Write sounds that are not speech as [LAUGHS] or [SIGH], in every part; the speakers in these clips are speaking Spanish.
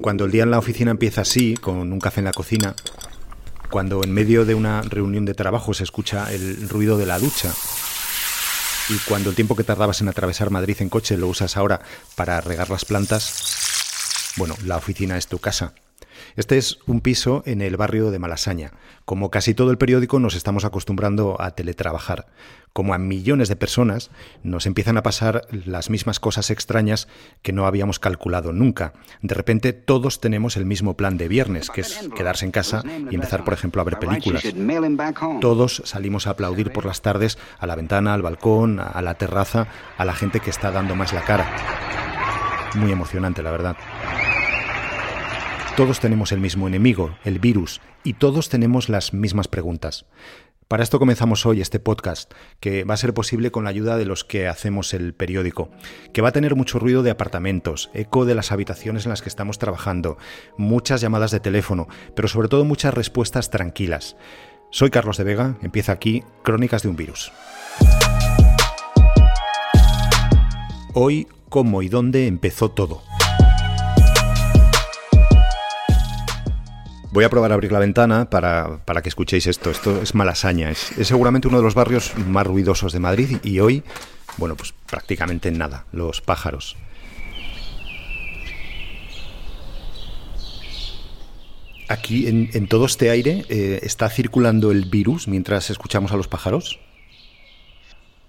Cuando el día en la oficina empieza así, con un café en la cocina, cuando en medio de una reunión de trabajo se escucha el ruido de la ducha y cuando el tiempo que tardabas en atravesar Madrid en coche lo usas ahora para regar las plantas, bueno, la oficina es tu casa. Este es un piso en el barrio de Malasaña. Como casi todo el periódico nos estamos acostumbrando a teletrabajar. Como a millones de personas nos empiezan a pasar las mismas cosas extrañas que no habíamos calculado nunca. De repente todos tenemos el mismo plan de viernes, que es quedarse en casa y empezar, por ejemplo, a ver películas. Todos salimos a aplaudir por las tardes a la ventana, al balcón, a la terraza, a la gente que está dando más la cara. Muy emocionante, la verdad. Todos tenemos el mismo enemigo, el virus, y todos tenemos las mismas preguntas. Para esto comenzamos hoy este podcast, que va a ser posible con la ayuda de los que hacemos el periódico, que va a tener mucho ruido de apartamentos, eco de las habitaciones en las que estamos trabajando, muchas llamadas de teléfono, pero sobre todo muchas respuestas tranquilas. Soy Carlos de Vega, empieza aquí Crónicas de un virus. Hoy, cómo y dónde empezó todo. Voy a probar a abrir la ventana para, que escuchéis esto. Esto es Malasaña. Es, es, seguramente uno de los barrios más ruidosos de Madrid y hoy, bueno, pues prácticamente nada. Los pájaros. Aquí, en, todo este aire, eh, ¿está circulando el virus mientras escuchamos a los pájaros?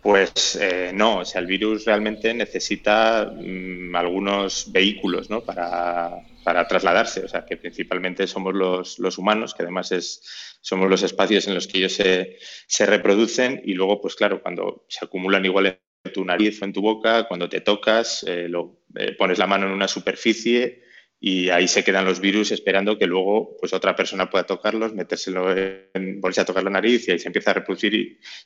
Pues eh, no, o sea, el virus realmente necesita mm, algunos vehículos ¿no? para, para, trasladarse, o sea, que principalmente somos los, los, humanos, que además es, somos los espacios en los que ellos se, se reproducen y luego, pues claro, cuando se acumulan igual en tu nariz o en tu boca, cuando te tocas, eh, lo, eh, pones la mano en una superficie, y ahí se quedan los virus esperando que luego pues otra persona pueda tocarlos, metérselo volverse a tocar la nariz y ahí se empieza a reproducir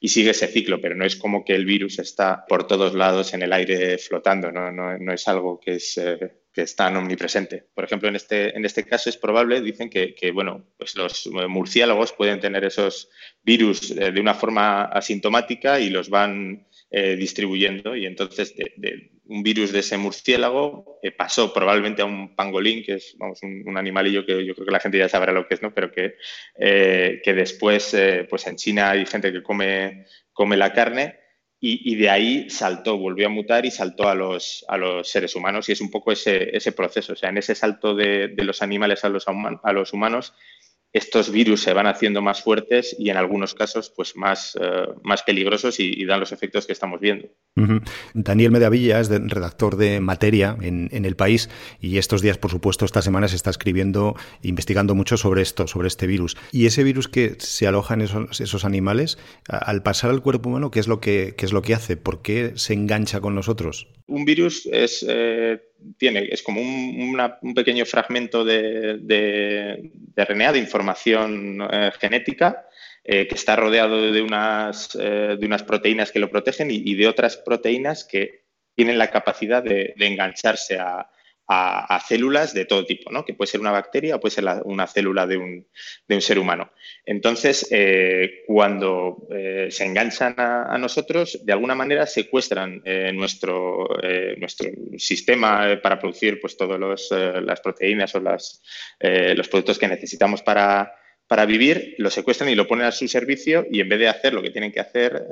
y, sigue ese ciclo, pero no es como que el virus está por todos lados en el aire flotando, no, no, no es algo que es... Eh, que tan omnipresente. Por ejemplo, en este, en este caso es probable, dicen que, que bueno, pues los murciélagos pueden tener esos virus eh, de una forma asintomática y los van eh, distribuyendo y entonces un virus de ese murciélago eh, pasó probablemente a un pangolín, que es vamos, un, animalillo que yo creo que la gente ya sabrá lo que es, ¿no? pero que, eh, que después pues en China hay gente que come, come la carne y, de ahí saltó, volvió a mutar y saltó a los, a los seres humanos y es un poco ese, ese proceso, o sea, en ese salto de, de los animales a los, a los humanos estos virus se van haciendo más fuertes y en algunos casos pues más, eh, más peligrosos y, dan los efectos que estamos viendo. Daniel Medavilla es redactor de Materia en, El País y estos días, por supuesto, esta semana se está escribiendo, investigando mucho sobre esto, sobre este virus. Y ese virus que se aloja en esos, esos animales, al pasar al cuerpo humano, ¿qué es, lo que, qué es lo que hace? ¿Por qué se engancha con nosotros? Un virus es... Eh, tiene, es como un, pequeño fragmento de, de, RNA, de información eh, genética, eh, que está rodeado de unas, eh, de unas proteínas que lo protegen y, de otras proteínas que tienen la capacidad de engancharse a, a, células de todo tipo, ¿no? que puede ser una bacteria o puede ser una célula de un, de un, ser humano. Entonces, eh, cuando eh, se enganchan a, nosotros, de alguna manera secuestran eh, nuestro, nuestro sistema para producir pues, todas las proteínas o los productos que necesitamos para, para vivir, lo secuestran y lo ponen a su servicio y en vez de hacer lo que tienen que hacer,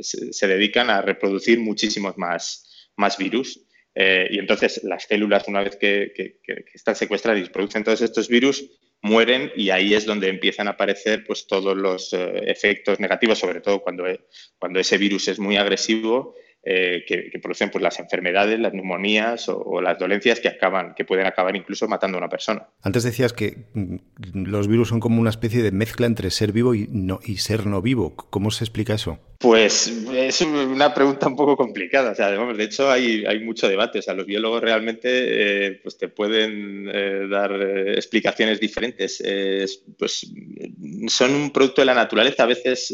se, se, dedican a reproducir muchísimos más, más virus. Eh, y entonces las células, una vez que, están secuestradas y producen todos estos virus, mueren y ahí es donde empiezan a aparecer pues, todos los eh, efectos negativos, sobre todo cuando, eh, cuando ese virus es muy agresivo eh, que, producen pues, las enfermedades, las neumonías o, las dolencias que, acaban, que pueden acabar incluso matando a una persona. Antes decías que mm, los virus son como una especie de mezcla entre ser vivo y, no, y ser no vivo. ¿Cómo se explica eso? Pues es una pregunta un poco complicada. O sea, de hecho, hay, hay mucho debate. O sea, los biólogos realmente eh, pues te pueden eh, dar explicaciones diferentes. pues son un producto de la naturaleza. A veces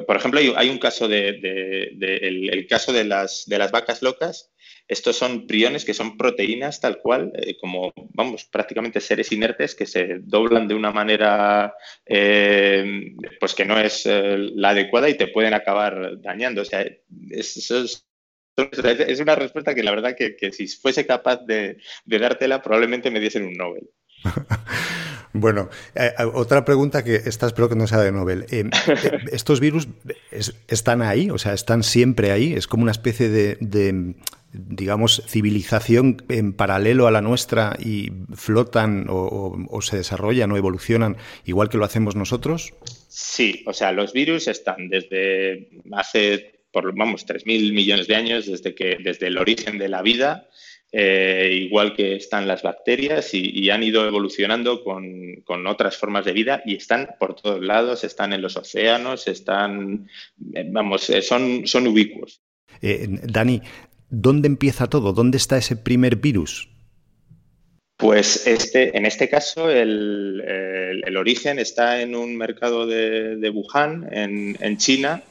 por ejemplo, hay, un caso de, el, caso de las, de las vacas locas. Estos son priones que son proteínas tal cual, eh, como, vamos, prácticamente seres inertes que se doblan de una manera eh, pues que no es eh, la adecuada y te pueden acabar dañando. O sea, es Es una respuesta que la verdad que, si fuese capaz de, dártela probablemente me diesen un Nobel. [LAUGHS] Bueno, eh, eh, otra pregunta que esta espero que no sea de Nobel. Eh, [LAUGHS] ¿Estos virus están ahí? O sea, ¿están siempre ahí? ¿Es como una especie de, digamos, civilización en paralelo a la nuestra y flotan o, se desarrollan o evolucionan igual que lo hacemos nosotros? Sí, o sea, los virus están desde hace, por, vamos, 3.000 millones de años, desde, que, desde el origen de la vida, eh, igual que están las bacterias y, han ido evolucionando con, otras formas de vida y están por todos lados, están en los océanos, están, eh, vamos, eh, son, son ubicuos. Dani, ¿dónde empieza todo? ¿Dónde está ese primer virus? Pues este, en este caso el, origen está en un mercado de, Wuhan, en China,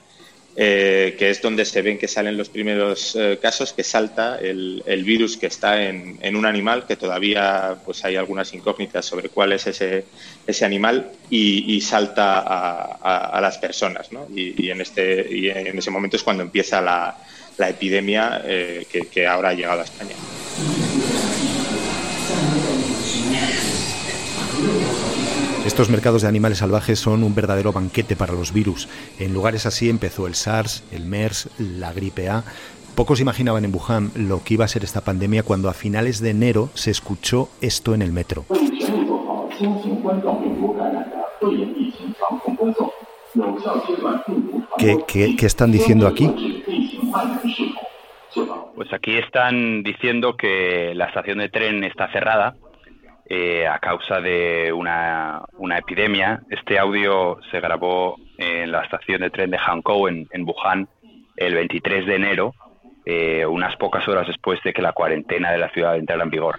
eh, que es donde se ven que salen los primeros eh, casos, que salta el, virus que está en, un animal, que todavía pues hay algunas incógnitas sobre cuál es ese, ese animal, y, salta a, las personas. Y, en este, y en ese momento es cuando empieza la, epidemia eh, que ahora ha llegado a España. Estos mercados de animales salvajes son un verdadero banquete para los virus. En lugares así empezó el SARS, el MERS, la gripe A. Pocos imaginaban en Wuhan lo que iba a ser esta pandemia cuando a finales de enero se escuchó esto en el metro. ¿Qué, están diciendo aquí? Pues aquí están diciendo que la estación de tren está cerrada eh, a causa de una, epidemia. Este audio se grabó en la estación de tren de Hankou, en, en Wuhan, el 23 de enero, eh, unas pocas horas después de que la cuarentena de la ciudad entrara en vigor.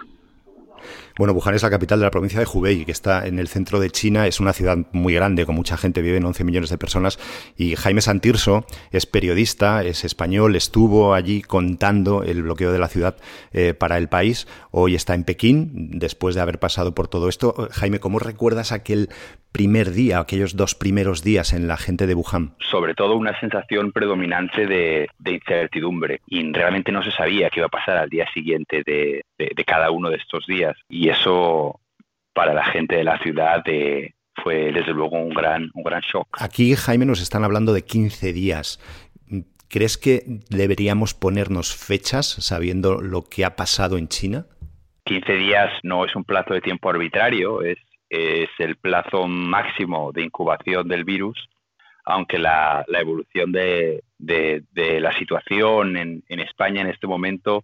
Bueno, Wuhan es la capital de la provincia de Hubei, que está en el centro de China. Es una ciudad muy grande, con mucha gente, viven 11 millones de personas. Y Jaime Santirso es periodista, es español, estuvo allí contando el bloqueo de la ciudad eh, para el país. Hoy está en Pekín, después de haber pasado por todo esto. Jaime, ¿cómo recuerdas aquel primer día, aquellos dos primeros días en la gente de Wuhan? Sobre todo una sensación predominante de, incertidumbre y realmente no se sabía qué iba a pasar al día siguiente de, cada uno de estos días eso para la gente de la ciudad fue desde luego un gran, un gran shock. Aquí, Jaime, nos están hablando de 15 días. ¿Crees que deberíamos ponernos fechas sabiendo lo que ha pasado en China? 15 días no es un plazo de tiempo arbitrario, es es el plazo máximo de incubación del virus, aunque la, evolución de, la situación en, en, España en este momento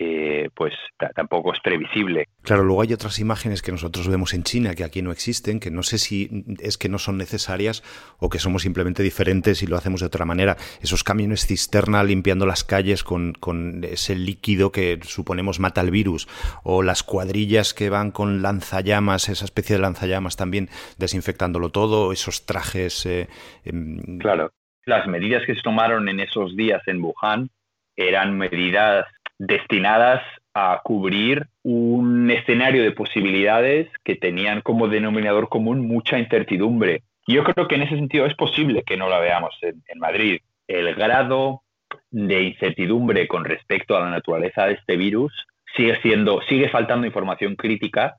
eh, pues tampoco es previsible. Claro, luego hay otras imágenes que nosotros vemos en China que aquí no existen, que no sé si es que no son necesarias o que somos simplemente diferentes y lo hacemos de otra manera. Esos camiones cisterna limpiando las calles con, con ese líquido que suponemos mata el virus, o las cuadrillas que van con lanzallamas, esa especie de lanzallamas también desinfectándolo todo, esos trajes. Eh, em, claro, las medidas que se tomaron en esos días en Wuhan eran medidas destinadas a cubrir un escenario de posibilidades que tenían como denominador común mucha incertidumbre. Yo creo que en ese sentido es posible que no la veamos en, Madrid. El grado de incertidumbre con respecto a la naturaleza de este virus sigue siendo, sigue faltando información crítica,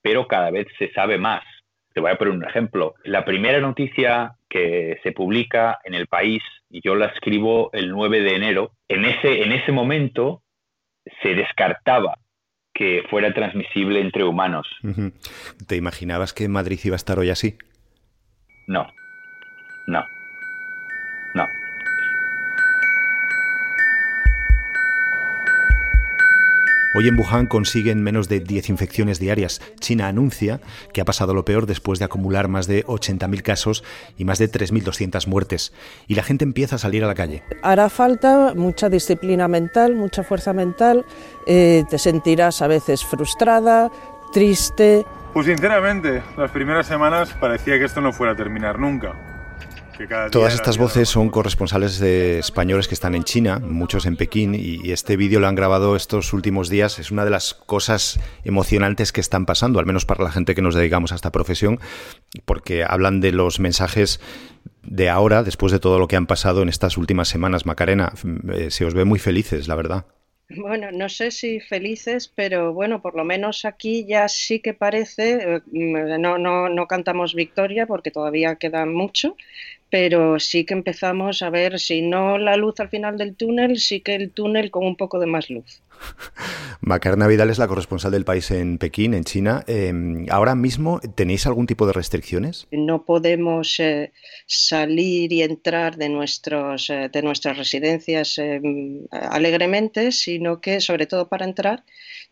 pero cada vez se sabe más. Te voy a poner un ejemplo. La primera noticia que se publica en el país, y yo la escribo el 9 de enero, en ese, en ese momento se descartaba que fuera transmisible entre humanos. ¿Te imaginabas que Madrid iba a estar hoy así? No, no. Hoy en Wuhan consiguen menos de 10 infecciones diarias. China anuncia que ha pasado lo peor después de acumular más de 80.000 casos y más de 3.200 muertes. Y la gente empieza a salir a la calle. Hará falta mucha disciplina mental, mucha fuerza mental. Eh, te sentirás a veces frustrada, triste. Pues sinceramente, las primeras semanas parecía que esto no fuera a terminar nunca. Todas estas voces son corresponsales de españoles que están en China, muchos en Pekín, y este vídeo lo han grabado estos últimos días. Es una de las cosas emocionantes que están pasando, al menos para la gente que nos dedicamos a esta profesión, porque hablan de los mensajes de ahora, después de todo lo que han pasado en estas últimas semanas. Macarena, eh, se os ve muy felices, la verdad. Bueno, no sé si felices, pero bueno, por lo menos aquí ya sí que parece, eh, no, no, no cantamos victoria porque todavía queda mucho, pero sí que empezamos a ver, si no la luz al final del túnel, sí que el túnel con un poco de más luz. Macarena Vidal es la corresponsal del país en Pekín, en China. Em, ¿Ahora mismo tenéis algún tipo de restricciones? No podemos eh, salir y entrar de, nuestros, eh, de nuestras residencias em, alegremente, sino que, sobre todo para entrar,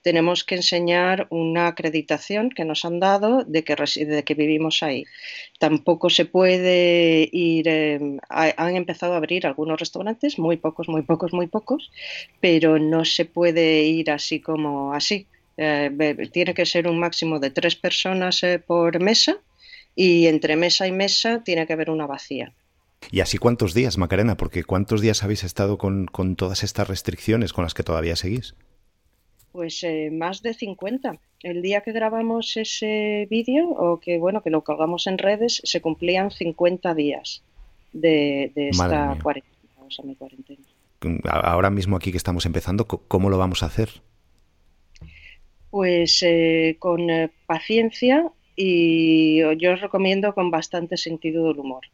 tenemos que enseñar una acreditación que nos han dado de que, de que vivimos ahí. Tampoco se puede ir, em, han empezado a abrir algunos restaurantes, muy pocos, muy pocos, muy pocos, pero no se puede ir así como así. Eh, tiene que ser un máximo de tres personas eh, por mesa y entre mesa y mesa tiene que haber una vacía. ¿Y así cuántos días, Macarena? Porque ¿cuántos días habéis estado con, con todas estas restricciones con las que todavía seguís? Pues eh, más de 50. El día que grabamos ese vídeo, o que bueno, que lo colgamos en redes, se cumplían 50 días de, esta cuarentena, Ahora mismo aquí que estamos empezando, ¿cómo lo vamos a hacer? Pues eh, con eh, paciencia y yo os recomiendo con bastante sentido del humor.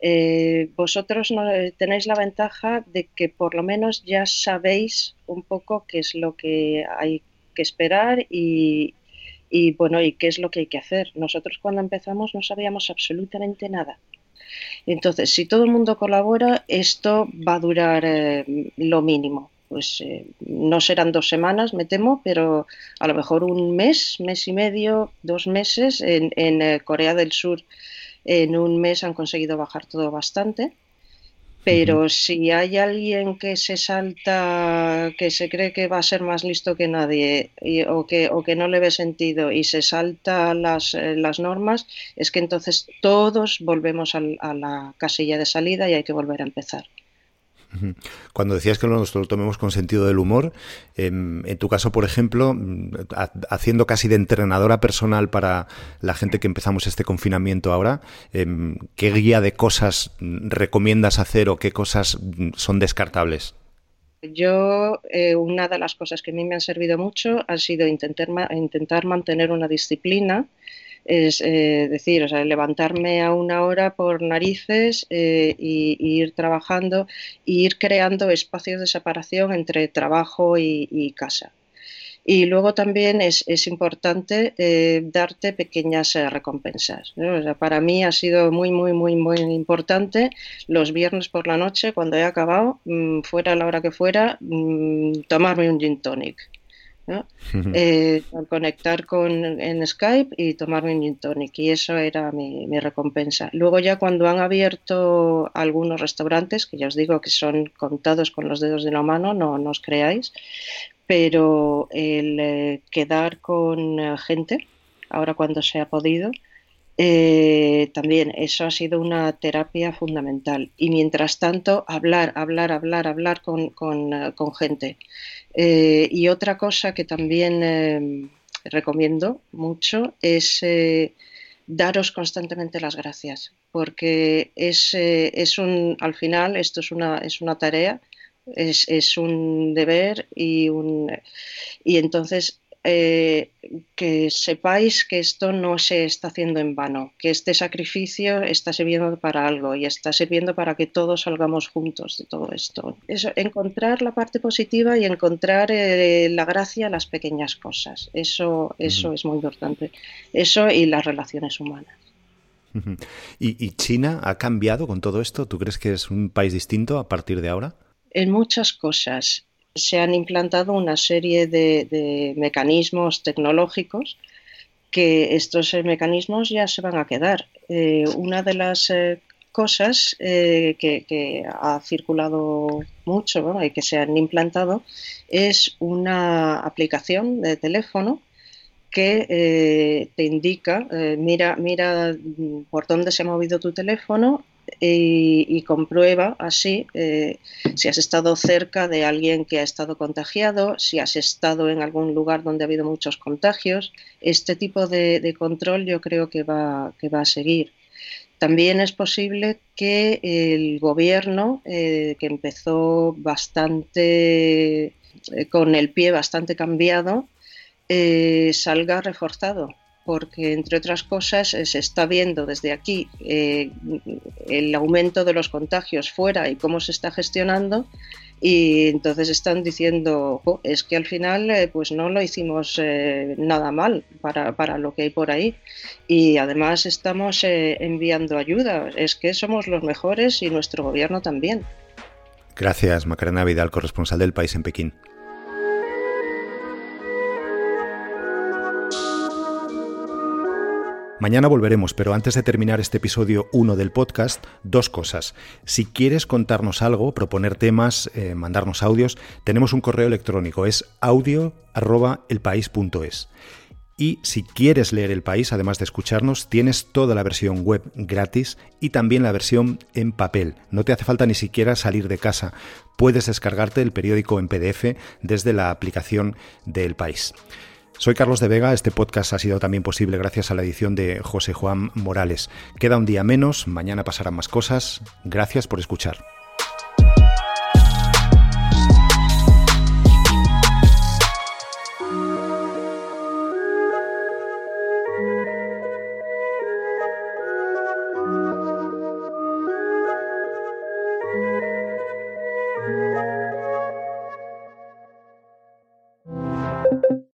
Eh, vosotros no, tenéis la ventaja de que por lo menos ya sabéis un poco qué es lo que hay que esperar y, bueno y qué es lo que hay que hacer. Nosotros cuando empezamos no sabíamos absolutamente nada. Entonces, si todo el mundo colabora, esto va a durar eh, lo mínimo. Pues eh, no serán dos semanas, me temo, pero a lo mejor un mes, mes y medio, dos meses en, en Corea del Sur en un mes han conseguido bajar todo bastante. Pero si hay alguien que se salta, que se cree que va a ser más listo que nadie o, que, o que no le ve sentido y se salta las, eh, las normas, es que entonces todos volvemos a la casilla de salida y hay que volver a empezar. Cuando decías que nos lo tomemos con sentido del humor, em, en, tu caso, por ejemplo, mm, haciendo casi de entrenadora personal para la gente que empezamos este confinamiento ahora, em, ¿qué guía de cosas recomiendas hacer o qué cosas mm, son descartables? Yo, eh, una de las cosas que a mí me han servido mucho ha sido intentar, intentar mantener una disciplina es eh, decir, o sea, levantarme a una hora por narices eh, y, ir trabajando e ir creando espacios de separación entre trabajo y, casa. Y luego también es, importante eh, darte pequeñas recompensas. para mí ha sido muy, muy, muy, muy importante los viernes por la noche, cuando he acabado, mm, fuera la hora que fuera, mm, tomarme un gin tonic. Eh, conectar con, en Skype y tomarme un gin tonic y eso era mi, recompensa. Luego ya cuando han abierto algunos restaurantes, que ya os digo que son contados con los dedos de la mano, no, os creáis, pero el eh, quedar con eh, gente, ahora cuando se ha podido, también eso ha sido una terapia fundamental. Y mientras tanto, hablar, hablar, hablar, hablar con, con gente. Eh, y otra cosa que también eh, recomiendo mucho es eh, daros constantemente las gracias, porque es, es un, al final esto es una, es una tarea, es, es un deber y, un, y entonces eh, que sepáis que esto no se está haciendo en vano, que este sacrificio está sirviendo para algo y está sirviendo para que todos salgamos juntos de todo esto. Eso, encontrar la parte positiva y encontrar eh, la gracia en las pequeñas cosas. Eso, eso es muy importante. Eso y las relaciones humanas. ¿Y China ha cambiado con todo esto? ¿Tú crees que es un país distinto a partir de ahora? En muchas cosas se han implantado una serie de, mecanismos tecnológicos que estos eh, mecanismos ya se van a quedar. Eh, una de las eh, cosas que, ha circulado mucho y que se han implantado es una aplicación de teléfono que te indica, mira, mira por dónde se ha movido tu teléfono y, comprueba así eh, si has estado cerca de alguien que ha estado contagiado, si has estado en algún lugar donde ha habido muchos contagios. Este tipo de, control yo creo que va, que va a seguir. También es posible que el gobierno, eh, que empezó bastante eh, con el pie bastante cambiado, salga reforzado porque entre otras cosas se está viendo desde aquí eh, el aumento de los contagios fuera y cómo se está gestionando y entonces están diciendo es que al final eh, pues no lo hicimos eh, nada mal para, para, lo que hay por ahí. Y además estamos enviando ayuda. Es que somos los mejores y nuestro gobierno también Gracias Macarena Vidal corresponsal del país en Pekín Mañana volveremos, pero antes de terminar este episodio 1 del podcast, dos cosas. Si quieres contarnos algo, proponer temas, eh, mandarnos audios, tenemos un correo electrónico, es audio.elpaís.es. Y si quieres leer El País, además de escucharnos, tienes toda la versión web gratis y también la versión en papel. No te hace falta ni siquiera salir de casa. Puedes descargarte el periódico en PDF desde la aplicación de El País. Soy Carlos de Vega, este podcast ha sido también posible gracias a la edición de José Juan Morales. Queda un día menos, mañana pasarán más cosas. Gracias por escuchar.